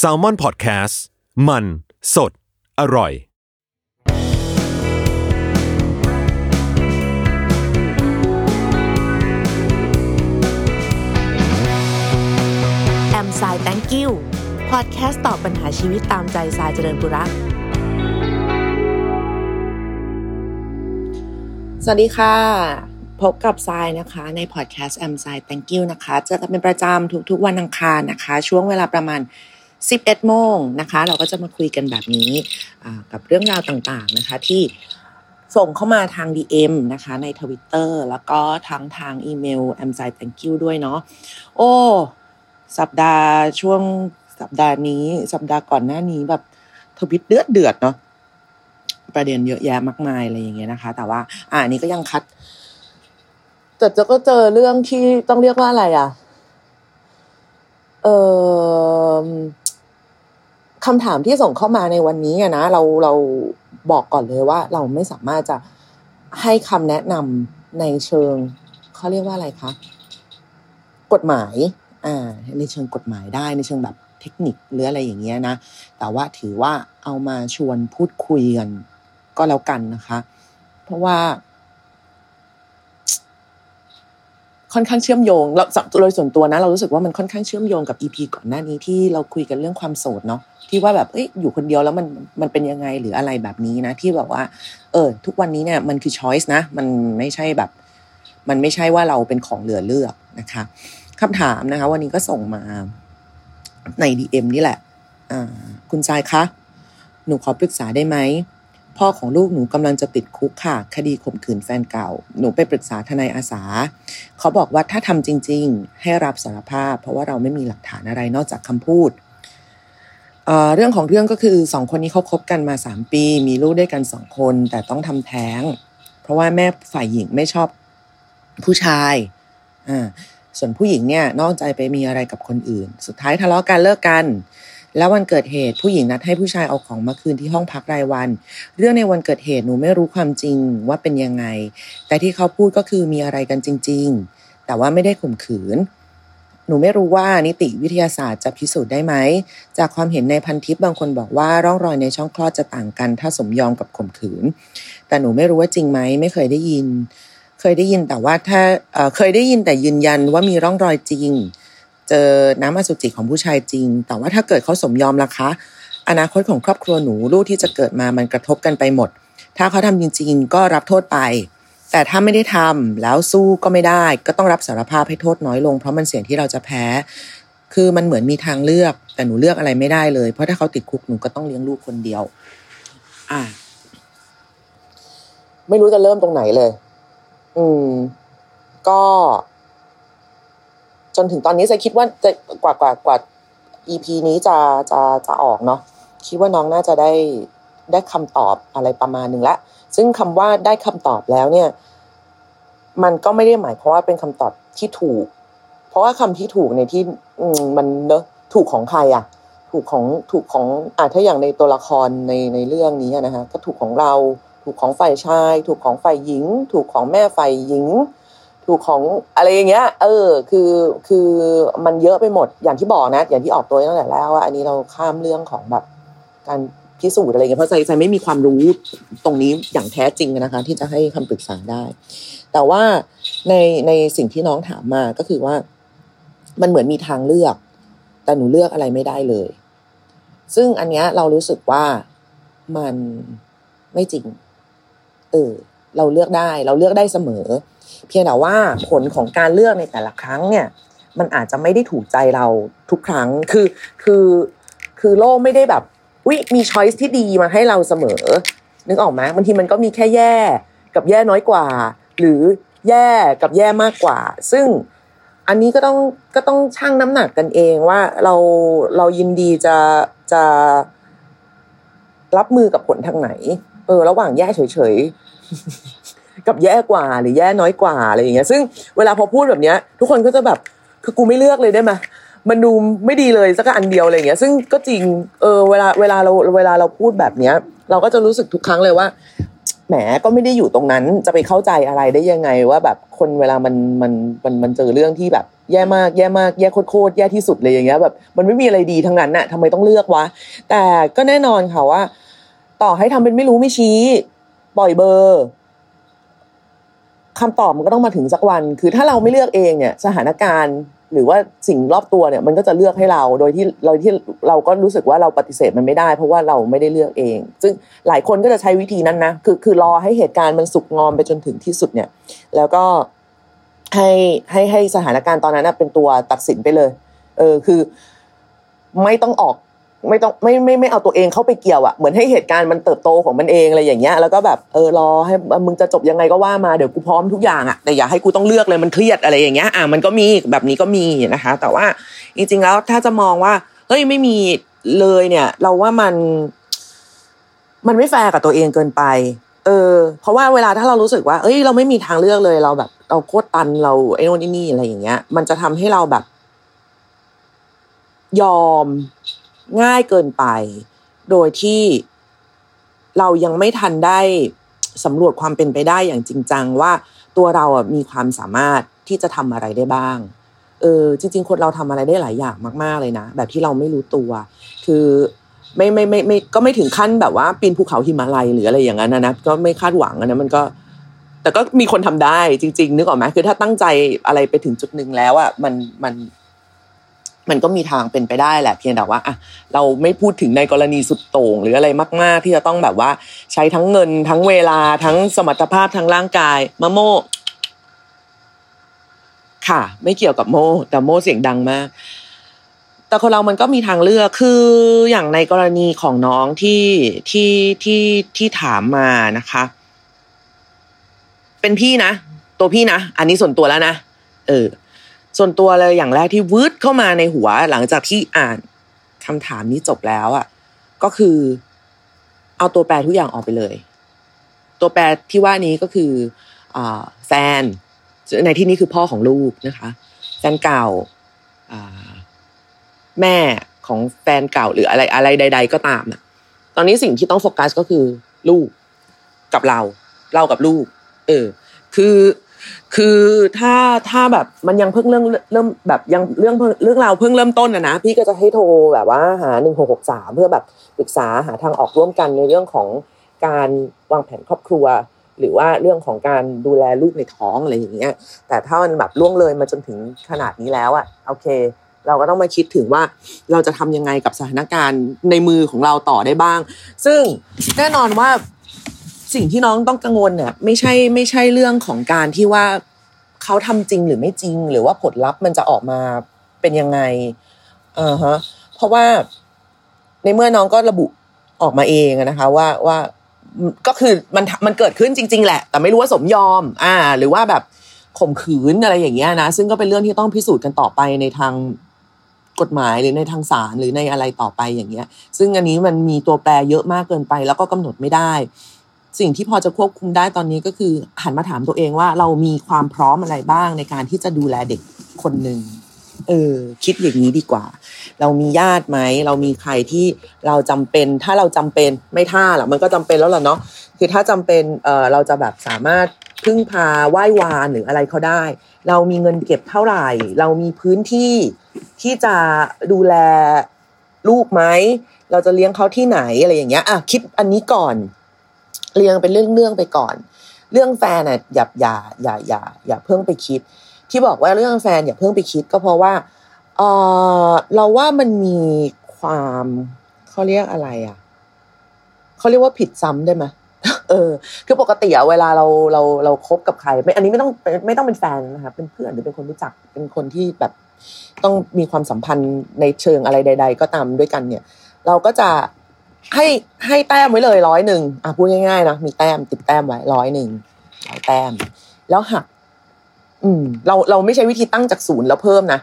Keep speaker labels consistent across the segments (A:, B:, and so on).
A: s a l ม o n PODCAST มัน สด อร่อย
B: แอมสาย thank you พอดแคสต์ตอบปัญหาชีวิตตามใจสายเจริญบุรักสวัสดีค่ะ พบกับทรายนะคะในพอดแคสต์แอมไซ thank you นะคะ เจอกันเป็นประจำทุกๆวันอังคารนะคะ ช่วงเวลาประมาณ 11 โมงนะคะ เราก็จะมาคุยกันแบบนี้กับเรื่องราวต่างๆนะคะที่ส่งเข้ามาทาง DM นะคะในทวิตเตอร์แล้วก็ทั้งทางอีเมล a m s i thank you ด้วยเนาะโอ้สัปดาห์ช่วงสัปดาห์นี้ สัปดาห์ก่อนหน้านี้แบบทวิตเดือดเดือดเนาะประเด็นเยอะแยะมากมายอะไรอย่างเงี้ยนะคะ แต่ว่า อ่านี้ก็ยังคัด แต่จะก็เจอเรื่องที่ต้องเรียกว่าอะไรอะ เออคำถามที่ส่งเข้ามาในวันนี้นะเราเราบอกก่อนเลยว่า เราไม่สามารถจะให้คำแนะนำในเชิงเขาเรียกว่าอะไรคะกฎหมาย อ่า ในเชิงกฎหมายได้ในเชิงแบบเทคนิคหรืออะไรอย่างเงี้ยนะ แต่ว่าถือว่าเอามาชวนพูดคุยกันก็แล้วกันนะคะ เพราะว่า ค่อนข้างเชื่อมโยงเราโดยส่วนตัวนะ เรารู้สึกว่ามันค่อนข้างเชื่อมโยงกับอีพีก่อนหน้านี้ที่เราคุยกันเรื่องความโสดเนาะที่ว่าแบบเอ้ยอยู่คนเดียวแล้วมันมันเป็นยังไงหรืออะไรแบบนี้นะ ที่แบบว่า เออ ทุกวันนี้เนี่ยมันคือช้อยส์นะ มันไม่ใช่แบบ มันไม่ใช่ว่าเราเป็นของเหลือเลือกนะคะคำถามนะคะ วันนี้ก็ส่งมาในดีเอ็มนี่แหละอ่าคุณชายคะ หนูขอปรึกษาได้ไหม พ่อของลูกหนูกำลังจะติดคุกค่ะ คดีข่มขืนแฟนเก่า หนูไปปรึกษาทนายอาสา เขาบอกว่าถ้าทำจริง ๆ ให้รับสารภาพ เพราะว่าเราไม่มีหลักฐานอะไรนอกจากคำพูดเเรื่องของเรื่องก็คือสองคนนี้เขาคบกันมาสามปี มีลูกด้วยกันสองคน แต่ต้องทำแท้ง เพราะว่าแม่ฝ่ายหญิงไม่ชอบผู้ชายอ่าส่วนผู้หญิงเนี่ยนอกใจไปมีอะไรกับคนอื่น สุดท้ายทะเลาะกันเลิกกัน แล้ววันเกิดเหตุผู้หญิงนัดให้ผู้ชายเอาของมาคืนที่ห้องพักรายวัน เรื่องในวันเกิดเหตุหนูไม่รู้ความจริงว่าเป็นยังไง แต่ที่เขาพูดก็คือมีอะไรกันจริง ๆ แต่ว่าไม่ได้ข่มขืน หนูไม่รู้ว่านิติวิทยาศาสตร์จะพิสูจน์ได้ไหม จากความเห็นในพันทิปบางคนบอกว่าร่องรอยในช่องคลอดจะต่างกัน ถ้าสมยอมกับข่มขืน แต่หนูไม่รู้ว่าจริงไหมไม่เคยได้ยิน เคยได้ยินแต่ว่าถ้าเคยได้ยินแต่ยืนยันว่ามีร่องรอยจริง เจอน้ำอสุจิของผู้ชายจริง แต่ว่าถ้าเกิดเขาสมยอมล่ะคะ อนาคตของครอบครัวหนูลูกที่จะเกิดมามันกระทบกันไปหมด ถ้าเขาทำจริง ๆ ก็รับโทษไป แต่ถ้าไม่ได้ทำแล้วสู้ก็ไม่ได้ ก็ต้องรับสารภาพให้โทษน้อยลง เพราะมันเสี่ยงที่เราจะแพ้ คือมันเหมือนมีทางเลือก แต่หนูเลือกอะไรไม่ได้เลย เพราะถ้าเขาติดคุกหนูก็ต้องเลี้ยงลูกคนเดียว อ่า ไม่รู้จะเริ่มตรงไหนเลย อืม ก็ จนถึงตอนนี้จะคิดว่าจะกว่ากว่ากว่า EP นี้จะจะจะออกเนาะคิดว่าน้องน่าจะได้ได้คำตอบอะไรประมาณหนึ่งละซึ่งคำว่าได้คำตอบแล้วเนี่ย มันก็ไม่ได้หมายความว่าเป็นคำตอบที่ถูก เพราะว่าคำที่ถูกในที่มันเนอะถูกของใครอะถูกของถูกของอ่าถ้าอย่างในตัวละครในในเรื่องนี้นะคะก็ถูกของเรา ถูกของฝ่ายชาย ถูกของฝ่ายหญิง ถูกของแม่ฝ่ายหญิง ถูกของอะไรอย่างเงี้ย เออ คือคือมันเยอะไปหมดอย่างที่บอกนะ อย่างที่ออกตัวตั้งแต่แรกว่าอันนี้เราข้ามเรื่องของแบบการพิสูจน์อะไรเงี้ยเพราะใจใจไม่มีความรู้ตรงนี้อย่างแท้จริงนะคะ ที่จะให้คำปรึกษาได้ แต่ว่าในในสิ่งที่น้องถามมาก็คือว่า มันเหมือนมีทางเลือก แต่หนูเลือกอะไรไม่ได้เลย ซึ่งอันเนี้ยเรารู้สึกว่ามันไม่จริง เออ เราเลือกได้ เราเลือกได้เสมอ เพียงแต่ว่าผลของการเลือกในแต่ละครั้งเนี่ย มันอาจจะไม่ได้ถูกใจเราทุกครั้งคือคือคือโลกไม่ได้แบบวิมีช้อยส์ที่ดีมาให้เราเสมอ นึกออกไหมบางทีมันก็มีแค่แย่กับแย่น้อยกว่า หรือแย่กับแย่มากกว่า ซึ่งอันนี้ก็ต้องก็ต้องชั่งน้ำหนักกันเองว่าเราเรายินดีจะจะรับมือกับผลทางไหน เออ ระหว่างแย่เฉย กับแย่กว่าหรือแย่น้อยกว่าอะไรอย่างเงี้ย ซึ่งเวลาพอพูดแบบเนี้ย ทุกคนก็จะแบบคือกูไม่เลือกเลยได้ไหมมันดูไม่ดีเลยสักอันเดียวอะไรอย่างเงี้ย ซึ่งก็จริงเออเวลาเวลาเราเวลาเราพูดแบบเนี้ย เราก็จะรู้สึกทุกครั้งเลยว่าแหมก็ไม่ได้อยู่ตรงนั้นจะไปเข้าใจอะไรได้ยังไงว่าแบบคนเวลามันมันมันมันเจอเรื่องที่แบบแย่มากแย่มากแย่โคตรแย่ที่สุดเลยอย่างเงี้ยแบบมันไม่มีอะไรดีทั้งนั้นน่ะทำไมต้องเลือกวะแต่ก็แน่นอนค่ะว่า ต่อให้ทำเป็นไม่รู้ไม่ชี้ปล่อยเบอร์ คำตอบมันก็ต้องมาถึงสักวัน คือถ้าเราไม่เลือกเองเนี่ยสถานการณ์หรือว่าสิ่งรอบตัวเนี่ยมันก็จะเลือกให้เราโดยที่เราที่เราก็รู้สึกว่าเราปฏิเสธมันไม่ได้ เพราะว่าเราไม่ได้เลือกเอง ซึ่งหลายคนก็จะใช้วิธีนั้นนะคือคือรอให้เหตุการณ์มันสุกงอมไปจนถึงที่สุดเนี่ย แล้วก็ให้ให้ให้สถานการณ์ตอนนั้นเป็นตัวตัดสินไปเลย เออคือ ไม่ต้องออก ไม่ต้องไม่ไม่ไม่เอาตัวเองเข้าไปเกี่ยวอะเหมือนให้เหตุการณ์มันเติบโตของมันเองอะไรอย่างเงี้ยแล้วก็แบบเออรอให้มึงจะจบยังไงก็ว่ามาเดี๋ยวกูพร้อมทุกอย่างอะแต่อย่าให้กูต้องเลือกเลยมันเครียดอะไรอย่างเงี้ยอะมันก็มีแบบนี้ก็มีนะคะ แต่ว่าจริงๆแล้วถ้าจะมองว่าเฮ้ยไม่มีเลยเนี่ย เราว่ามัน มันไม่แฟร์กับตัวเองเกินไป เออ เพราะว่าเวลาถ้าเรารู้สึกว่าเอ้ยเราไม่มีทางเลือกเลยเราแบบเราโคตรตันเราไอ้โน่นนี่อะไรอย่างเงี้ย มันจะทำให้เราแบบ ยอม ง่ายเกินไป โดยที่เรายังไม่ทันได้สำรวจความเป็นไปได้อย่างจริงจังว่าตัวเราอะมีความสามารถที่จะทำอะไรได้บ้างเออจริง ๆ คนเราทำอะไรได้หลายอย่างมาก ๆเลยนะ แบบที่เราไม่รู้ตัว คือไม่ไม่ไม่ไม่ก็ไม่ถึงขั้นแบบว่าปีนภูเขาหิมาลัยหรืออะไรอย่างนั้นนะนะก็ไม่คาดหวังนะมันก็ แต่ก็มีคนทำได้จริง ๆ นึกออกไหมคือถ้าตั้งใจอะไรไปถึงจุดหนึ่งแล้วอะมันมัน มันก็มีทางเป็นไปได้แหละเพียงแต่ว่าอะเราไม่พูดถึงในกรณีสุดโต่งหรืออะไรมาก ๆ ที่จะต้องแบบว่า ใช้ทั้งเงินทั้งเวลาทั้งสมรรถภาพทั้งร่างกายมะโมค่ะ ไม่เกี่ยวกับโม แต่โมเสียงดังมาก แต่คนเรามันก็มีทางเลือกคืออย่างในกรณีของน้องที่ที่ที่ที่ถามมานะคะ เป็นพี่นะ ตัวพี่นะ อันนี้ส่วนตัวแล้วนะเออ ส่วนตัวเลยอย่างแรกที่วืดเข้ามาในหัวหลังจากที่อ่านคำถามนี้จบแล้วอะก็คือ เอาตัวแปรทุกอย่างออกไปเลย ตัวแปรที่ว่านี้ก็คืออแฟนในที่นี้คือพ่อของลูกนะคะแฟนเก่าแม่ของแฟนเก่าหรืออะไรอะไรใด ๆ ก็ตามอะ ตอนนี้สิ่งที่ต้องโฟกัสก็คือ ลูกกับเรา เรากับลูก เออ คือ คือถ้าถ้าแบบมันยังเพิ่งเรื่องเริ่มแบบยังเรื่องเรื่องราวเพิ่งเริ่มต้นนะนะพี่ก็จะให้โทรแบบว่าหาหนึ่งหกหกสามเพื่อแบบปรึกษาหาทางออกร่วมกันในเรื่องของการวางแผนครอบครัว หรือว่าเรื่องของการดูแลลูกในท้องอะไรอย่างเงี้ยแต่ถ้ามันแบบล่วงเลยมาจนถึงขนาดนี้แล้วอะโอเค เราก็ต้องมาคิดถึงว่าเราจะทำยังไงกับสถานการณ์ในมือของเราต่อได้บ้าง ซึ่งแน่นอนว่า สิ่งที่น้องต้องกังวลเนี่ยไม่ใช่ไม่ใช่เรื่องของการที่ว่าเขาทำจริงหรือไม่จริง หรือว่าผลลัพธ์มันจะออกมาเป็นยังไงอ่าฮะเพราะว่าในเมื่อน้องก็ระบุออกมาเองนะคะว่าว่าก็คือมันมันเกิดขึ้นจริง ๆ แหละ แต่ไม่รู้ว่าสมยอม อ่า หรือว่าแบบข่มขืนอะไรอย่างเงี้ยนะซึ่งก็เป็นเรื่องที่ต้องพิสูจน์กันต่อไปในทางกฎหมายหรือในทางศาลหรือในอะไรต่อไปอย่างเงี้ย ซึ่งอันนี้มันมีตัวแปรเยอะมากเกินไป แล้วก็กำหนดไม่ได้ สิ่งที่พอจะควบคุมได้ตอนนี้ก็คือหันมาถามตัวเองว่าเรามีความพร้อมอะไรบ้างในการที่จะดูแลเด็กคนหนึ่งเออคิดอย่างนี้ดีกว่า เรามีญาติไหม เรามีใครที่เราจำเป็น ถ้าเราจำเป็นไม่ท่าหรอกมันก็จำเป็นแล้วล่ะเนาะคือถ้าจำเป็นเออเราจะแบบสามารถพึ่งพาไหว้วานหรืออะไรเขาได้ เรามีเงินเก็บเท่าไหร่ เรามีพื้นที่ที่จะดูแลลูกไหม เราจะเลี้ยงเขาที่ไหนอะไรอย่างเงี้ยอะคิดอันนี้ก่อน เรียงเป็นเรื่องๆไปก่อน เรื่องแฟนอะอย่าอย่าอย่าอย่าอย่าเพิ่งไปคิด ที่บอกว่าเรื่องแฟนอย่าเพิ่งไปคิด ก็เพราะว่าเออเราว่ามันมีความเขาเรียกอะไรอะเขาเรียกว่าผิดซ้ำได้ไหมเออ คือปกติอะเวลาเราเราเราคบกับใครไม่อันนี้ไม่ต้องไม่ต้องเป็นแฟนนะคะเป็นเพื่อนหรือเป็นคนรู้จักเป็นคนที่แบบต้องมีความสัมพันธ์ในเชิงอะไรใด ๆ ก็ตามด้วยกันเนี่ย เราก็จะ ให้ให้แต้มไว้เลยร้อยหนึ่งอะพูดง่ายๆนะมีแต้มติดแต้มไว้ร้อยหนึ่งร้อยแต้ม แล้วหัก อืม เราเราไม่ใช้วิธีตั้งจากศูนย์แล้วเพิ่มนะ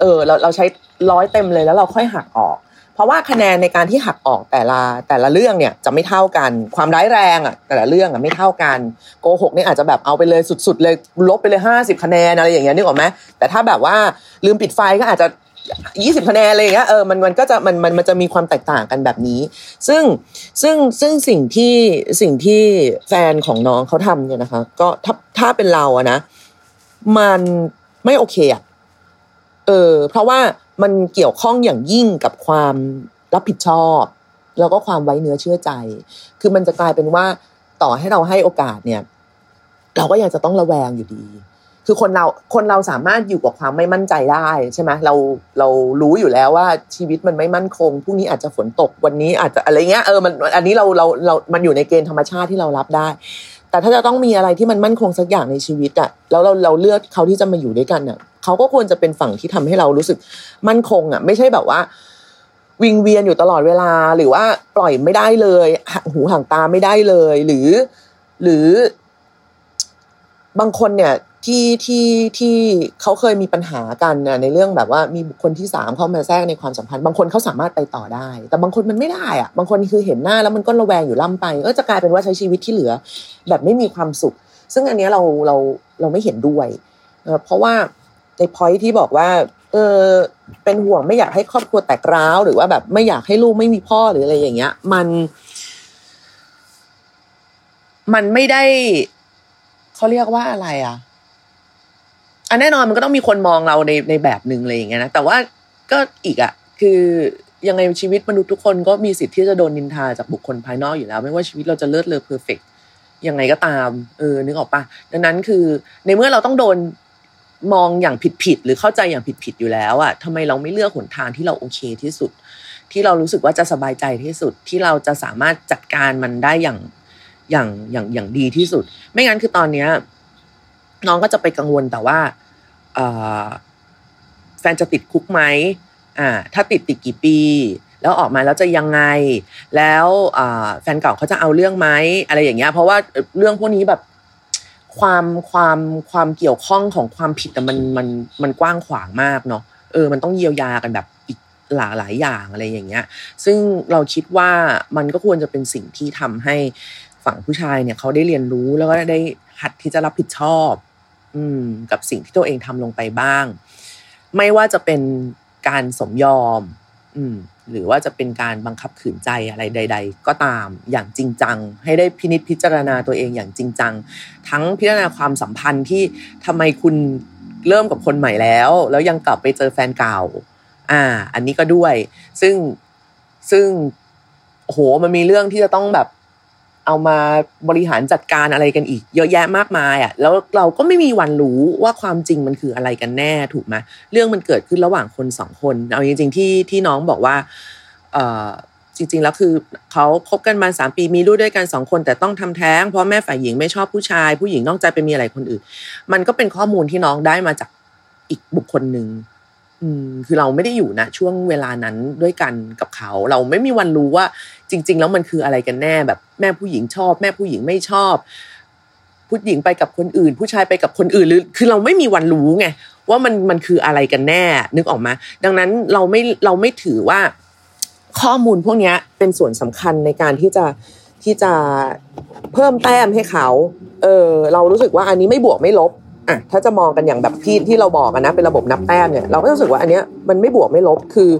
B: เออ เราเราใช้ร้อยเต็มเลยแล้วเราค่อยหักออก เพราะว่าคะแนนในการที่หักออกแต่ละแต่ละเรื่องเนี่ย จะไม่เท่ากัน ความร้ายแรงอะ แต่ละเรื่องอะไม่เท่ากันโกหกนี่อาจจะแบบเอาไปเลยสุดๆเลยลบไปเลยห้าสิบคะแนนอะไรอย่างเงี้ยนึกออกไหมแต่ถ้าแบบว่าลืมปิดไฟก็อาจจะ ยี่สิบคะแนนอะไรอย่างเงี้ยเออมันมันก็จะมันมันมันจะมีความแตกต่างกันแบบนี้ ซึ่งซึ่งซึ่งสิ่งที่สิ่งที่แฟนของน้องเขาทำเนี่ยนะคะ ก็ถ้าถ้าเป็นเราอะนะ มันไม่โอเคอะเออ เพราะว่ามันเกี่ยวข้องอย่างยิ่งกับความรับผิดชอบ แล้วก็ความไว้เนื้อเชื่อใจ คือมันจะกลายเป็นว่าต่อให้เราให้โอกาสเนี่ย เราก็ยังจะต้องระแวงอยู่ดี คือคนเราคนเราสามารถอยู่กับความไม่มั่นใจได้ใช่ไหมเราเรารู้อยู่แล้วว่าชีวิตมันไม่มั่นคงพรุ่งนี้อาจจะฝนตกวันนี้อาจจะอะไรเงี้ยเออมันอันนี้เราเราเรา มันอยู่ในเกณฑ์ธรรมชาติที่เรารับได้ แต่ถ้าจะต้องมีอะไรที่มันมั่นคงสักอย่างในชีวิตอะแล้วเราเราเลือกเขาที่จะมาอยู่ด้วยกันอะเขาก็ควรจะเป็นฝั่งที่ทำให้เรารู้สึกมั่นคงอะไม่ใช่แบบว่าวิงเวียนอยู่ตลอดเวลาหรือว่าปล่อยไม่ได้เลยหูห่างตาไม่ได้เลย หรือ หรือบางคนเนี่ย ที่ที่ที่เขาเคยมีปัญหากันนะในเรื่องแบบว่ามีบุคคลที่สามเข้ามาแทรกในความสัมพันธ์บางคนเขาสามารถไปต่อได้ แต่บางคนมันไม่ได้อะบางคนคือเห็นหน้าแล้วมันก็ระแวงอยู่ล่ำไปก็จะกลายเป็นว่าใช้ชีวิตที่เหลือ แบบไม่มีความสุข ซึ่งอันนี้เราเราเราไม่เห็นด้วยเพราะว่าในพอยที่บอกว่าเออเป็นห่วงไม่อยากให้ครอบครัวแตกร้าว หรือว่าแบบไม่อยากให้ลูกไม่มีพ่อหรืออะไรอย่างเงี้ย มัน มันไม่ได้เขาเรียกว่าอะไรอะ อันแน่นอนมันก็ต้องมีคนมองเราในในแบบหนึ่งอะไรอย่างเงี้ยนะ แต่ว่าก็อีกอะคือยังไงชีวิตมนุษย์ทุกคนก็มีสิทธิ์ที่จะโดนนินทาจากบุคคลภายนอกอยู่แล้ว ไม่ว่าชีวิตเราจะเลิศเลอเพอร์เฟกยังไงก็ตามเออนึกออกปะดังนั้นคือในเมื่อเราต้องโดนมองอย่างผิดผิดหรือเข้าใจอย่างผิดผิดอยู่แล้วอะทำไมเราไม่เลือกหนทางที่เราโอเคที่สุด ที่เรารู้สึกว่าจะสบายใจที่สุดที่เราจะสามารถจัดการมันได้อย่างอย่างอย่างอย่างดีที่สุด ไม่งั้นคือตอนเนี้ยน้องก็จะไปกังวลแต่ว่า แฟนจะติดคุกไหมอ่าถ้าติดติดกี่ปี แล้วออกมาแล้วจะยังไง แล้วแฟนเก่าเขาจะเอาเรื่องไหมอะไรอย่างเงี้ยเพราะว่าเรื่องพวกนี้แบบความความความเกี่ยวข้องของความผิดแต่มันมันมันกว้างขวางมากเนาะเออมันต้องเยียวยากันแบบอีกหลายหลายอย่างอะไรอย่างเงี้ย ซึ่งเราคิดว่ามันก็ควรจะเป็นสิ่งที่ทำให้ฝั่งผู้ชายเนี่ยเขาได้เรียนรู้แล้วก็ได้หัดที่จะรับผิดชอบ อืม กับสิ่งที่ตัวเองทำลงไปบ้าง ไม่ว่าจะเป็นการสมยอม อืม หรือว่าจะเป็นการบังคับขืนใจอะไรใด ๆ ก็ตามอย่างจริงจัง ให้ได้พินิจพิจารณาตัวเองอย่างจริงจัง ทั้งพิจารณาความสัมพันธ์ที่ทำไมคุณเริ่มกับคนใหม่แล้ว แล้วยังกลับไปเจอแฟนเก่า อ่า อันนี้ก็ด้วย ซึ่งซึ่งโหมันมีเรื่องที่จะต้องแบบ เอามาบริหารจัดการอะไรกันอีก เยอะแยะมากมายอะแล้วเราก็ไม่มีวันรู้ว่าความจริงมันคืออะไรกันแน่ถูกไหมเรื่องมันเกิดขึ้นระหว่างคนสองคนเอาจริง ๆ ที่ที่น้องบอกว่าเออจริง ๆ แล้วคือเขาคบกันมาสามปีมีลูกด้วยกันสองคน แต่ต้องทำแท้งเพราะแม่ฝ่ายหญิงไม่ชอบผู้ชาย ผู้หญิงนอกใจไปมีอะไรคนอื่น มันก็เป็นข้อมูลที่น้องได้มาจากอีกบุคคลหนึ่ง คือเราไม่ได้อยู่นะช่วงเวลานั้นด้วยกันกับเขา เราไม่มีวันรู้ว่าจริง ๆ แล้วมันคืออะไรกันแน่แบบแม่ผู้หญิงชอบ แม่ผู้หญิงไม่ชอบผู้หญิงไปกับคนอื่น ผู้ชายไปกับคนอื่นหรือ คือเราไม่มีวันรู้ไงว่ามันมันคืออะไรกันแน่ นึกออกมา ดังนั้นเราไม่เราไม่ถือว่าข้อมูลพวกนี้เป็นส่วนสำคัญในการที่จะที่จะเพิ่มแต้มให้เขา เออเรารู้สึกว่าอันนี้ไม่บวกไม่ลบ อะถ้าจะมองกันอย่างแบบที่ที่เราบอกนะเป็นระบบนับแต้มเนี่ยเราก็รู้สึกว่าอันเนี้ยมันไม่บวกไม่ลบคือ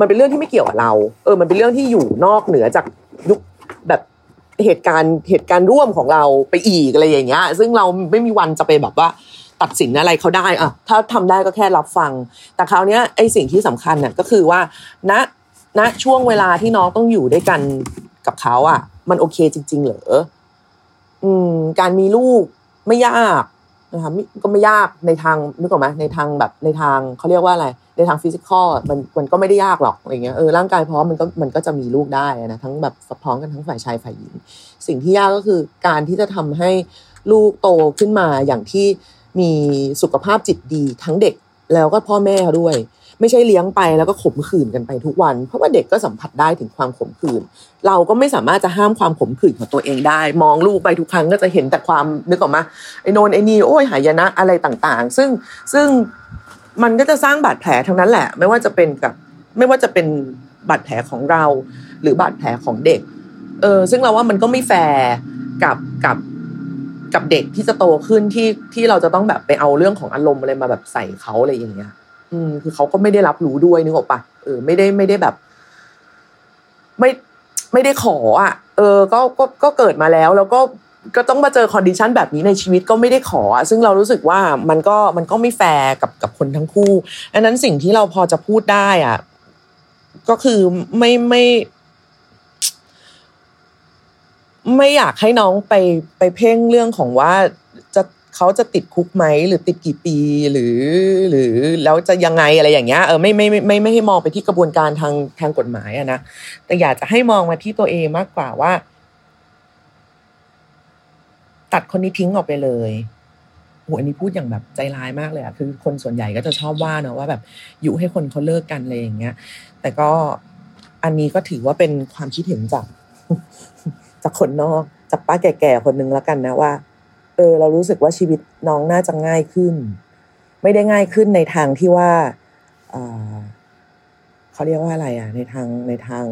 B: มันเป็นเรื่องที่ไม่เกี่ยวกับเราเออมันเป็นเรื่องที่อยู่นอกเหนือจากยุคแบบเหตุการณ์เหตุการณ์ร่วมของเราไปอีกอะไรอย่างเงี้ยซึ่งเราไม่มีวันจะไปแบบว่าตัดสินอะไรเขาได้อะถ้าทำได้ก็แค่รับฟัง แต่คราวนี้ไอ้สิ่งที่สำคัญเนี่ยก็คือว่าณณช่วงเวลาที่น้องต้องอยู่ด้วยกันกับเขาอะ มันโอเคจริง ๆ เหรออืม การมีลูกไม่ยาก นะคะก็ไม่ยากในทางนึกออกไหมในทางแบบในทางเขาเรียกว่าอะไร ในทางฟิสิกอลมันมันก็ไม่ได้ยากหรอกอะไรเงี้ยเออร่างกายพร้อมมันก็มันก็จะมีลูกได้นะทั้งแบบพร้อมกันทั้งฝ่ายชายฝ่ายหญิง สิ่งที่ยากก็คือการที่จะทำให้ลูกโตขึ้นมาอย่างที่มีสุขภาพจิตดีทั้งเด็กแล้วก็พ่อแม่เขาด้วย ไม่ใช่เลี้ยงไปแล้วก็ขมขื่นกันไปทุกวัน เพราะว่าเด็กก็สัมผัสได้ถึงความขมขื่นเราก็ไม่สามารถจะห้ามความขมขื่นของตัวเองได้ มองลูกไปทุกครั้งก็จะเห็นแต่ความนึกออกมาไอ้นนไอ้นี่โอ้ยหายนะอะไรต่างๆ ซึ่งซึ่งมันก็จะสร้างบาดแผลทั้งนั้นแหละ ไม่ว่าจะเป็นกับไม่ว่าจะเป็นบาดแผลของเรา หรือบาดแผลของเด็กเออซึ่งเราว่ามันก็ไม่แฟร์กับกับกับเด็กที่จะโตขึ้นที่ที่เราจะต้องแบบไปเอาเรื่องของอารมณ์อะไรมาแบบใส่เขาอะไรอย่างเงี้ย อืมคือเขาก็ไม่ได้รับรู้ด้วยนึกออกปะเออ ไม่ได้ไม่ได้แบบ ไม่ไม่ได้ขออะ เออ ก็ก็ก็เกิดมาแล้ว แล้วก็ก็ต้องมาเจอ condition แบบนี้ในชีวิตก็ไม่ได้ขอซึ่งเรารู้สึกว่ามันก็มันก็ไม่แฟร์กับกับคนทั้งคู่อันนั้นสิ่งที่เราพอจะพูดได้อะก็คือไม่ไม่ ไม่อยากให้น้องไปไปเพ่งเรื่องของว่า เขาจะติดคุกไหมหรือติดกี่ปีหรือ หรือแล้วจะยังไงอะไรอย่างเงี้ยเออไม่ไม่ไม่ไม่ไม่ให้มองไปที่กระบวนการทางทางกฎหมายอะนะแต่อยากจะให้มองมาที่ตัวเองมากกว่าว่า ตัดคนนี้ทิ้งออกไปเลยโหอันนี้พูดอย่างแบบใจร้ายมากเลยอะคือ คนส่วนใหญ่ก็จะชอบว่าเนอะว่าแบบอยู่ให้คนเขาเลิกกันอะไรอย่างเงี้ย แต่ก็อันนี้ก็ถือว่าเป็นความคิดเห็นจากจากคนนอกจากป้าแก่ๆคนนึงแล้วกันนะว่า เออเรารู้สึกว่าชีวิตน้องน่าจะง่ายขึ้น ไม่ได้ง่ายขึ้นในทางที่ว่าเขาเรียกว่าอะไรอะ ในทางในทาง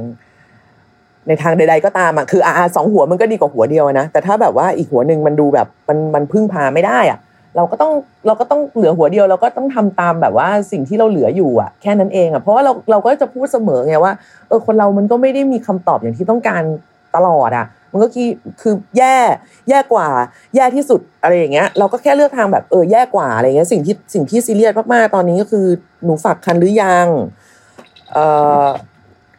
B: ในทางใด ๆ ก็ตามอะคืออาสองหัวมันก็ดีกว่าหัวเดียวนะแต่ถ้าแบบว่าอีกหัวหนึ่งมันดูแบบมันมันพึ่งพาไม่ได้อะ เราก็ต้องเราก็ต้องเหลือหัวเดียว เราก็ต้องทำตามแบบว่าสิ่งที่เราเหลืออยู่อะ แค่นั้นเองอะเพราะว่าเราเราก็จะพูดเสมอไงว่าเออคนเรามันก็ไม่ได้มีคำตอบอย่างที่ต้องการตลอดอะ มันก็คือคือแย่แย่กว่า แย่ที่สุดอะไรอย่างเงี้ย เราก็แค่เลือกทางแบบเออแย่กว่าอะไรเงี้ยสิ่งที่สิ่งที่ซีเรียสมากๆตอนนี้ก็คือหนูฝากคันหรือยังเอ่อ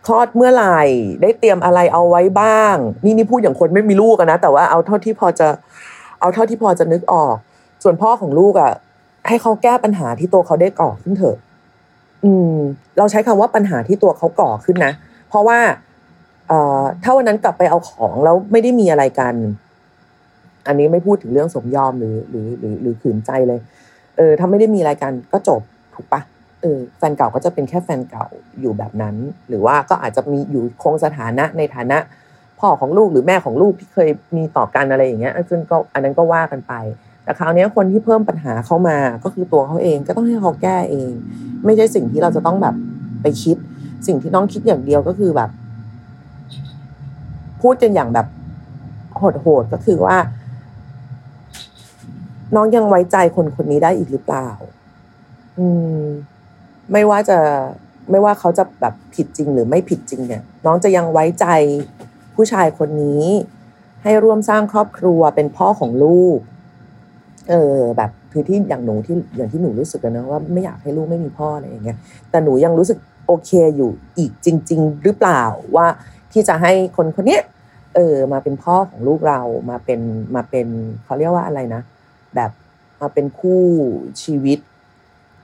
B: คลอดเมื่อไหร่ได้เตรียมอะไรเอาไว้บ้าง นี่นี่พูดอย่างคนไม่มีลูกนะแต่ว่าเอาเท่าที่พอจะ เอาเท่าที่พอจะนึกออก ส่วนพ่อของลูกอะให้เขาแก้ปัญหาที่ตัวเขาได้ก่อขึ้นเถอะ อืม เราใช้คำว่าปัญหาที่ตัวเขาก่อขึ้นนะ เพราะว่า ถ้าวันนั้นกลับไปเอาของแล้วไม่ได้มีอะไรกัน อันนี้ไม่พูดถึงเรื่องสมยอมหรือหรือหรือหรือขืนใจเลย เออถ้าไม่ได้มีอะไรกันก็จบถูกปะเออแฟนเก่าก็จะเป็นแค่แฟนเก่าอยู่แบบนั้น หรือว่าก็อาจจะมีอยู่คงสถานะในฐานะพ่อของลูกหรือแม่ของลูกที่เคยมีต่อกันอะไรอย่างเงี้ยซึ่งก็อันนั้นก็ว่ากันไป แต่คราวนี้คนที่เพิ่มปัญหาเข้ามาก็คือตัวเขาเองก็ต้องให้เขาแก้เอง ไม่ใช่สิ่งที่เราจะต้องแบบไปคิด สิ่งที่น้องคิดอย่างเดียวก็คือแบบ พูดกันอย่างแบบโหดๆก็คือว่า น้องยังไว้ใจคนคนนี้ได้อีกหรือเปล่า อืม ไม่ว่าจะไม่ว่าเขาจะแบบผิดจริงหรือไม่ผิดจริง เนี่ย น้องจะยังไว้ใจผู้ชายคนนี้ ให้ร่วมสร้างครอบครัวเป็นพ่อของลูก เออ แบบคือที่อย่างหนูที่อย่างที่หนูรู้สึกนะว่าไม่อยากให้ลูกไม่มีพ่ออะไรอย่างเงี้ยแต่หนูยังรู้สึกโอเคอยู่อีกจริง ๆ หรือเปล่าว่าที่จะให้คนคนนี้ เออ มาเป็นพ่อของลูกเรามาเป็นมาเป็นเขาเรียกว่าอะไรนะ แบบมาเป็นคู่ชีวิต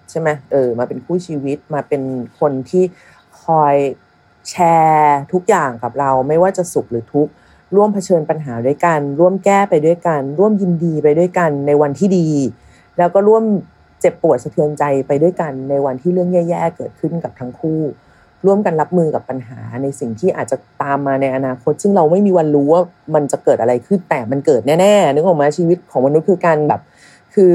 B: ใช่ไหมเออ มาเป็นคู่ชีวิตมาเป็นคนที่คอยแชร์ทุกอย่างกับเรา ไม่ว่าจะสุขหรือทุกข์ร่วมเผชิญปัญหาด้วยกัน ร่วมแก้ไปด้วยกัน ร่วมยินดีไปด้วยกันในวันที่ดี แล้วก็ร่วมเจ็บปวดสะเทือนใจไปด้วยกันในวันที่เรื่องแย่ๆเกิดขึ้นกับทั้งคู่ ร่วมกันรับมือกับปัญหาในสิ่งที่อาจจะตามมาในอนาคต ซึ่งเราไม่มีวันรู้ว่ามันจะเกิดอะไรขึ้นแต่มันเกิดแน่ๆนึกออกมาชีวิตของมนุษย์คือการแบบ คือ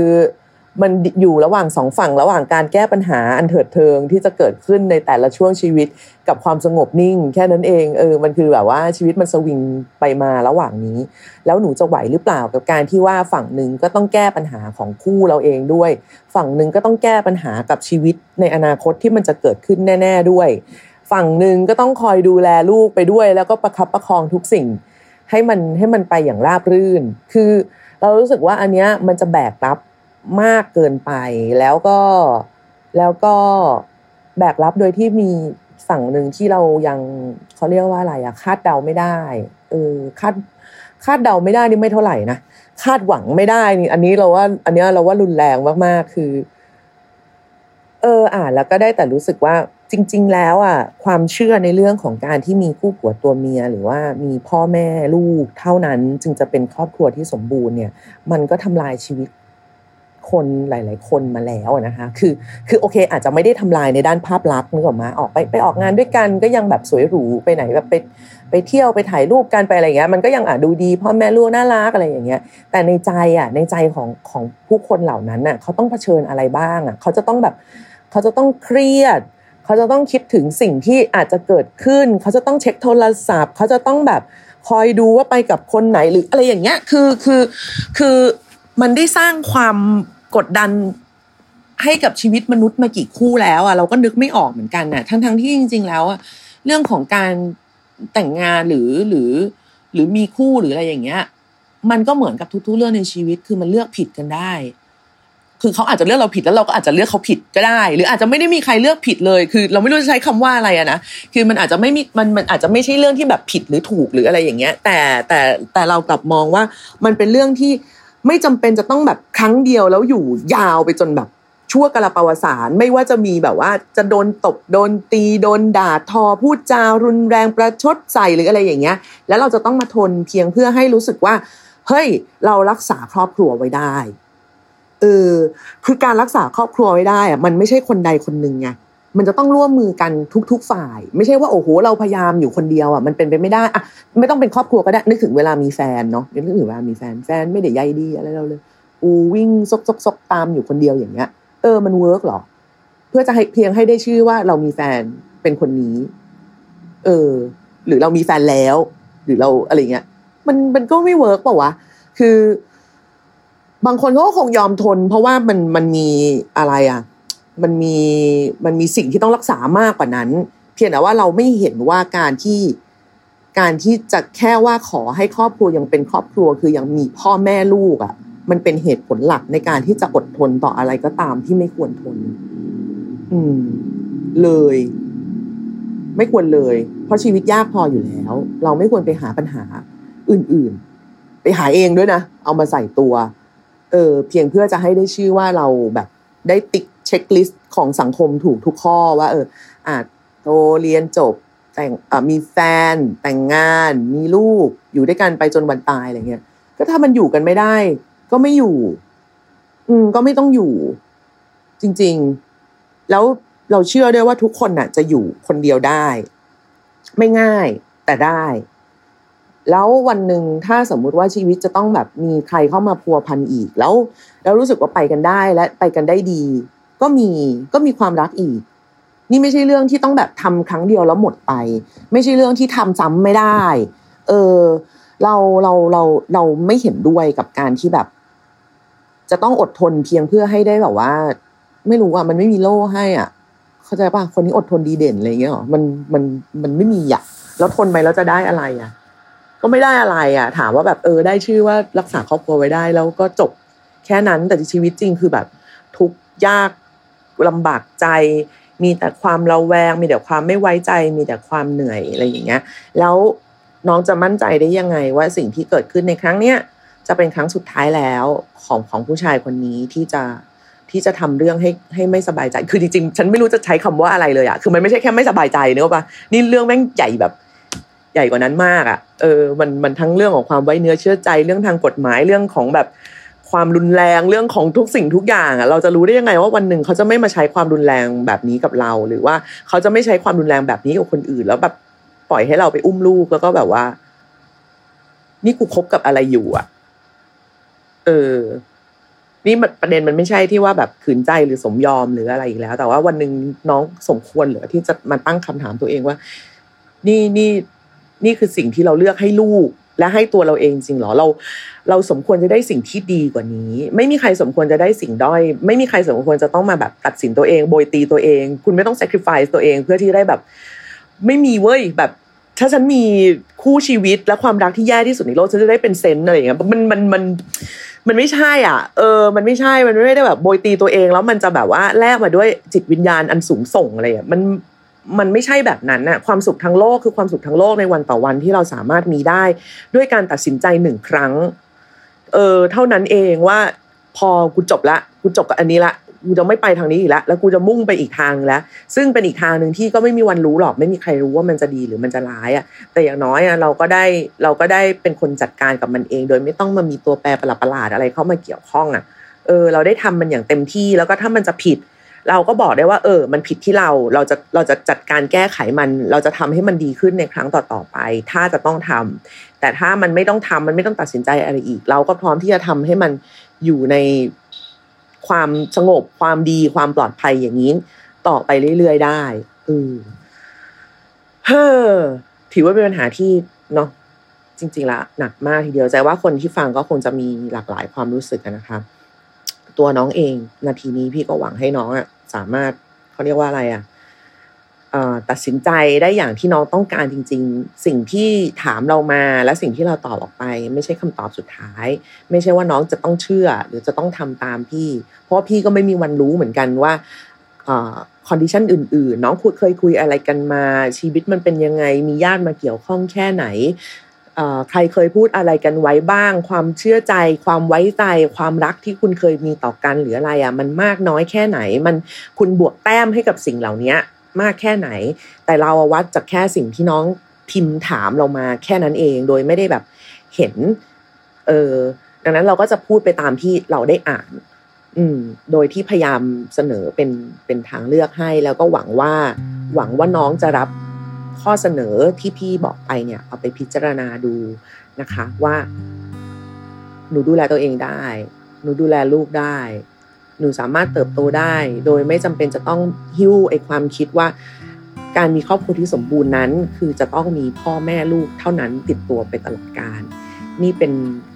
B: มันอยู่ระหว่างสองฝั่งระหว่างการแก้ปัญหาอันเถิดเทิงที่จะเกิดขึ้นในแต่ละช่วงชีวิตกับความสงบนิ่ง แค่นั้นเองเออมันคือแบบว่าชีวิตมันสวิงไปมาระหว่างนี้ แล้วหนูจะไหวหรือเปล่ากับการที่ว่าฝั่งหนึ่งก็ต้องแก้ปัญหาของคู่เราเองด้วย ฝั่งหนึ่งก็ต้องแก้ปัญหากับชีวิตในอนาคตที่มันจะเกิดขึ้นแน่ ๆด้วย ฝั่งหนึ่งก็ต้องคอยดูแลลูกไปด้วย แล้วก็ประคับประคองทุกสิ่ง ให้มันให้มันไปอย่างราบรื่น คือเรารู้สึกว่าอันเนี้ยมันจะแบกรับ มากเกินไปแล้วก็แล้วก็แบกรับโดยที่มีฝั่งหนึ่งที่เรายังเขาเรียกว่าอะไรอะคาดเดาไม่ได้เออคาดคาดเดาไม่ได้นี่ไม่เท่าไหร่นะคาดหวังไม่ได้นี่อันนี้เราว่า อันนี้เราว่ารุนแรงมากๆคือ เออ อ่านแล้วก็ได้แต่รู้สึกว่าจริง ๆ แล้วอะความเชื่อในเรื่องของการที่มีคู่ผัวตัวเมีย หรือว่ามีพ่อแม่ลูกเท่านั้นจึงจะเป็นครอบครัวที่สมบูรณ์เนี่ย มันก็ทำลายชีวิต คนหลาย ๆ คนมาแล้วนะคะคือคือโอเค อาจจะไม่ได้ทำลายในด้านภาพลักษณ์นึกออกมาออกไปไปออกงานด้วยกันก็ยังแบบสวยหรูไปไหนแบบไปไปเที่ยวไปถ่ายรูปกันไปอะไรเงี้ยมันก็ยังอะดูดีพ่อแม่ลูกน่ารักอะไรอย่างเงี้ยแต่ในใจอะในใจของของผู้คนเหล่านั้นน่ะเขาต้องเผชิญอะไรบ้างอะเขาจะต้องแบบเขาจะต้องเครียดเขาจะต้องคิดถึงสิ่งที่อาจจะเกิดขึ้น เขาจะต้องเช็คโทรศัพท์ เขาจะต้องแบบคอยดูว่าไปกับคนไหนหรืออะไรอย่างเงี้ยคือคือคือมันได้สร้างความ กดดันให้กับชีวิตมนุษย์มากี่คู่แล้วอะเราก็นึกไม่ออกเหมือนกันน่ะ ทั้งทั้งที่จริง ๆ แล้วอะเรื่องของการแต่งงานหรือหรือ หรือมีคู่หรืออะไรอย่างเงี้ย มันก็เหมือนกับทุก ๆ เรื่องในชีวิตคือมันเลือกผิดกันได้ คือเขาอาจจะเลือกเราผิดแล้วเราก็อาจจะเลือกเขาผิดก็ได้ หรืออาจจะไม่ได้มีใครเลือกผิดเลย คือ เราไม่รู้จะใช้คำว่าอะไรอะนะคือมันอาจจะไม่มีมันมันอาจจะไม่ใช่เรื่องที่แบบผิดหรือถูกหรืออะไรอย่างเงี้ย แต่แต่แต่เรากลับมองว่ามันเป็นเรื่องที่ ไม่จำเป็นจะต้องแบบครั้งเดียวแล้วอยู่ยาวไปจนแบบชั่วกระปวสารไม่ว่าจะมีแบบว่าจะโดนตบโดนตีโดนด่าทอพูดจารุนแรงประชดใส่หรืออะไรอย่างเงี้ย แล้วเราจะต้องมาทนเพียงเพื่อให้รู้สึกว่าเฮ้ยเรารักษาครอบครัวไว้ได้เออคือการรักษาครอบครัวไว้ได้อะมันไม่ใช่คนใดคนหนึ่งไง มันจะต้องร่วมมือกันทุก ๆ ฝ่าย ไม่ใช่ว่าโอ้โหเราพยายามอยู่คนเดียวอะมันเป็นไปไม่ได้อะไม่ต้องเป็นครอบครัวก็ได้นึกถึงเวลามีแฟนเนาะนึกถึงเวลามีแฟนแฟนไม่ได้ใยดีอะไรเราเลย กูวิ่งซกซกซกตามอยู่คนเดียวอย่างเงี้ย เออมัน work หรอ เพื่อจะให้เพียงให้ได้ชื่อว่าเรามีแฟนเป็นคนนี้ เออ หรือเรามีแฟนแล้ว หรือเราอะไรเงี้ย มันมันก็ไม่ work เปล่าวะคือบางคนเขาก็คงยอมทน เพราะว่ามันมันมีอะไรอะ มันมีมันมีสิ่งที่ต้องรักษามากกว่านั้น เพียงแต่ว่าเราไม่เห็นว่าการที่การที่จะแค่ว่าขอให้ครอบครัวยังเป็นครอบครัวคือยังมีพ่อแม่ลูกอะ มันเป็นเหตุผลหลักในการที่จะอดทนต่ออะไรก็ตามที่ไม่ควรทน อืม เลย ไม่ควรเลย เพราะชีวิตยากพออยู่แล้ว เราไม่ควรไปหาปัญหา อื่น ๆ ไปหาเองด้วยนะเอามาใส่ตัว เออ เพียงเพื่อจะให้ได้ชื่อว่าเราแบบได้ติ๊ก ช็คลิสต์ของสังคมถูกทุกข้อว่า เอออะโตเรียนจบแต่งมีแฟน แต่งงาน มีลูก อยู่ด้วยกันไปจนวันตายอะไรเงี้ย ก็ถ้ามันอยู่กันไม่ได้ ก็ไม่อยู่ อืม ก็ไม่ต้องอยู่ จริง ๆ แล้วเราเชื่อด้วยว่าทุกคนน่ะ จะอยู่คนเดียวได้ ไม่ง่าย แต่ได้ แล้ววันหนึ่งถ้าสมมุติว่าชีวิตจะต้องแบบมีใครเข้ามาพัวพันอีก แล้ว แล้วรู้สึกว่าไปกันได้และไปกันได้ดี ก็มีก็มีความรักอีก นี่ไม่ใช่เรื่องที่ต้องแบบทำครั้งเดียวแล้วหมดไป ไม่ใช่เรื่องที่ทำซ้ำไม่ได้ เออเราเราเราเราไม่เห็นด้วยกับการที่แบบ จะต้องอดทนเพียงเพื่อให้ได้แบบว่า ไม่รู้อะมันไม่มีโล่ให้อะ เข้าใจป่ะคนนี้อดทนดีเด่นอะไรเงี้ยหรอมันมันมันไม่มีอะแล้วทนไปแล้วจะได้อะไรอะ ก็ไม่ได้อะไรอะ ถามว่าแบบเออ ได้ชื่อว่ารักษาครอบครัวไว้ได้ แล้วก็จบแค่นั้นแต่ชีวิตจริงคือแบบ ทุกยาก ลำบากใจ มีแต่ความระแวง มีแต่ความไม่ไว้ใจ มีแต่ความเหนื่อยอะไรอย่างเงี้ย แล้วน้องจะมั่นใจได้ยังไงว่าสิ่งที่เกิดขึ้นในครั้งเนี้ยจะเป็นครั้งสุดท้ายแล้วของของผู้ชายคนนี้ที่จะที่จะทำเรื่องให้ให้ไม่สบายใจ คือจริงๆ ฉันไม่รู้จะใช้คำว่าอะไรเลยอะคือมันไม่ใช่แค่ไม่สบายใจเนอะปะนี่เรื่องแม่งใหญ่แบบ ใหญ่กว่านั้นมากอะเออ มันมันทั้งเรื่องของความไว้เนื้อเชื่อใจ เรื่องทางกฎหมาย เรื่องของแบบ ความรุนแรงเรื่องของทุกสิ่งทุกอย่างอะเราจะรู้ได้ยังไงว่าวันหนึ่งเขาจะไม่มาใช้ความรุนแรงแบบนี้กับเรา หรือว่าเขาจะไม่ใช้ความรุนแรงแบบนี้กับคนอื่น แล้วแบบปล่อยให้เราไปอุ้มลูกแล้วก็แบบว่า นี่กูคบกับอะไรอยู่ อะ เออ นี่ประเด็นมันไม่ใช่ที่ว่าแบบขืนใจหรือสมยอมหรืออะไรอีกแล้ว แต่ว่าวันหนึ่งน้องสมควรหรือที่จะมาตั้งคำถามตัวเองว่า นี่นี่นี่คือสิ่งที่เราเลือกให้ลูก และให้ตัวเราเองจริงหรอเรา เราสมควรจะได้สิ่งที่ดีกว่านี้ ไม่มีใครสมควรจะได้สิ่งด้อย ไม่มีใครสมควรจะต้องมาแบบตัดสินตัวเอง โบยตีตัวเอง คุณไม่ต้อง sacrifice ตัวเองเพื่อที่ได้แบบ ไม่มีเว้ยแบบถ้าฉันมีคู่ชีวิตและความรักที่แย่ที่สุดในโลกฉันจะได้เป็นเซนอะไรอย่างเงี้ยมันมันมันมันไม่ใช่อะ เออ มันไม่ใช่มันไม่ได้แบบโบยตีตัวเองแล้วมันจะแบบว่าแลกมาด้วยจิตวิญญาณอันสูงส่งอะไรอะมัน มันไม่ใช่แบบนั้นน่ะความสุขทั้งโลกคือความสุขทั้งโลกในวันต่อวันที่เราสามารถมีได้ ด้วยการตัดสินใจหนึ่งครั้ง เออเท่านั้นเองว่าพอกูจบละกูจบกับอันนี้ละกูจะไม่ไปทางนี้อีกแล้วแล้วกูจะมุ่งไปอีกทางแล้ว ซึ่งเป็นอีกทางหนึ่งที่ก็ไม่มีวันรู้หรอกไม่มีใครรู้ว่ามันจะดีหรือมันจะร้ายอะ แต่อย่างน้อยอะเราก็ได้เราก็ได้เป็นคนจัดการกับมันเอง โดยไม่ต้องมามีตัวแปรประหลาดอะไรเข้ามาเกี่ยวข้องอะเออเราได้ทำมันอย่างเต็มที่แล้วก็ถ้ามันจะผิด เราก็บอกได้ว่า เออ มันผิดที่เราเราจะเราจะจัดการแก้ไขมัน เราจะทำให้มันดีขึ้นในครั้งต่อๆไป ถ้าจะต้องทำแต่ถ้ามันไม่ต้องทำมันไม่ต้องตัดสินใจอะไรอีก เราก็พร้อมที่จะทำให้มันอยู่ในความสงบความดีความปลอดภัยอย่างนี้ ต่อไปเรื่อยๆได้อือเฮ้อถือว่าเป็นปัญหาที่เนาะจริงๆละหนักมากทีเดียวใจว่าคนที่ฟังก็คงจะมีหลากหลายความรู้สึกนะคะ ตัวน้องเอง นาทีนี้พี่ก็หวังให้น้องอะ สามารถเขาเรียกว่าอะไรอะตัดสินใจได้อย่างที่น้องต้องการจริง ๆ สิ่งที่ถามเรามาและสิ่งที่เราตอบออกไป ไม่ใช่คำตอบสุดท้าย ไม่ใช่ว่าน้องจะต้องเชื่อ หรือจะต้องทำตามพี่ เพราะพี่ก็ไม่มีวันรู้เหมือนกันว่าคอนดิชันอื่น ๆ น้องคุยเคยคุยอะไรกันมา ชีวิตมันเป็นยังไงมีญาติมาเกี่ยวข้องแค่ไหน ใครเคยพูดอะไรกันไว้บ้าง ความเชื่อใจ ความไว้ใจ ความรักที่คุณเคยมีต่อกันหรืออะไรอะ มันมากน้อยแค่ไหน มันคุณบวกแต้มให้กับสิ่งเหล่านี้มากแค่ไหน แต่เราวัดจากแค่สิ่งที่น้องพิมพ์ถามเรามาแค่นั้นเอง โดยไม่ได้แบบเห็น เออดังนั้นเราก็จะพูดไปตามที่เราได้อ่าน อืม โดยที่พยายามเสนอเป็นเป็นทางเลือกให้ แล้วก็หวังว่า หวังว่าน้องจะรับ ข้อเสนอที่พี่บอกไปเนี่ยเอาไปพิจารณาดูนะคะว่า หนูดูแลตัวเองได้ หนูดูแลลูกได้ หนูสามารถเติบโตได้ โดยไม่จำเป็นจะต้องหิ้วไอ้ความคิดว่า การมีครอบครัวที่สมบูรณ์นั้น คือจะต้องมีพ่อแม่ลูกเท่านั้นติดตัวไปตลอดการนี่เป็น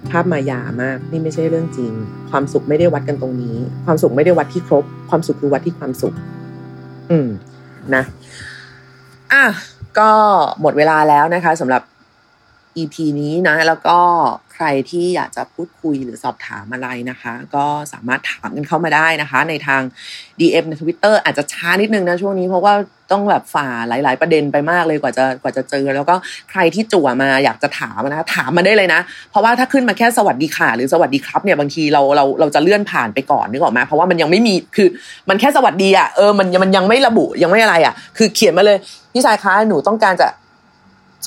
B: ภาพมายามาก นี่ไม่ใช่เรื่องจริง ความสุขไม่ได้วัดกันตรงนี้ ความสุขไม่ได้วัดที่ครบ ความสุขคือวัดที่ความสุข อืม นะ อะ ก็หมดเวลาแล้วนะคะสำหรับ EP นี้นะ แล้วก็ใครที่อยากจะพูดคุยหรือสอบถามอะไรนะคะ ก็สามารถถามกันเข้ามาได้นะคะ ในทาง DM ในทวิตเตอร์อาจจะช้านิดนึงนะช่วงนี้เพราะว่า ต้องแบบฝ่าหลาย ๆ ประเด็นไปมากเลยกว่าจะกว่าจะเจอ แล้วก็ใครที่จั่วมาอยากจะถามนะถามมาได้เลยนะ เพราะว่าถ้าขึ้นมาแค่สวัสดีค่ะ หรือสวัสดีครับเนี่ยบางทีเราเราเราจะเลื่อนผ่านไปก่อนนึกออกไหมเพราะว่ามันยังไม่มีคือมันแค่สวัสดีอะเออมันมันยังไม่ระบุยังไม่อะไรอะ คือเขียนมาเลยพี่ชายคะหนูต้องการจะ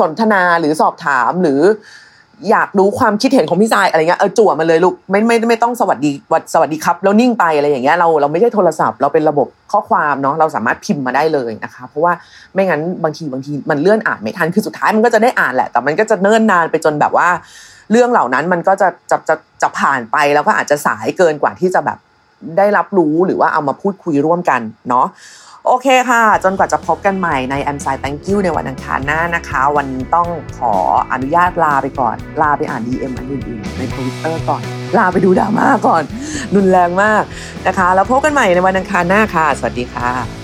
B: สนทนาหรือสอบถามหรือ อยากรู้ความคิดเห็นของพี่ชายอะไรเงี้ยเออจั่วมาเลยลูกไม่ไม่ไม่ต้องสวัสดีวัดสวัสดีครับ แล้วนิ่งไปอะไรอย่างเงี้ยเราเราไม่ใช่โทรศัพท์เราเป็นระบบข้อความเนาะเราสามารถพิมพ์มาได้เลยนะคะ เพราะว่าไม่งั้นบางทีบางทีมันเลื่อนอ่านไม่ทันคือสุดท้ายมันก็จะได้อ่านแหละ แต่มันก็จะเนิ่นนานไปจนแบบว่า เรื่องเหล่านั้นมันก็จะจะจะจะผ่านไปแล้วก็อาจจะสายเกินกว่าที่จะแบบได้รับรู้หรือว่าเอามาพูดคุยร่วมกันเนาะ โอเคค่ะ จนกว่าจะพบกันใหม่ใน a m s i Thank You ในวันอังคารหน้านะคะ วันนี้ต้องขออนุญาตลาไปก่อน ลาไปอ่าน DM อันอื่นๆในทวิตเตอร์ก่อน ลาไปดูดราม่าก่อน รุนแรงมากนะคะ แล้วพบกันใหม่ในวันอังคารหน้าค่ะ สวัสดีค่ะ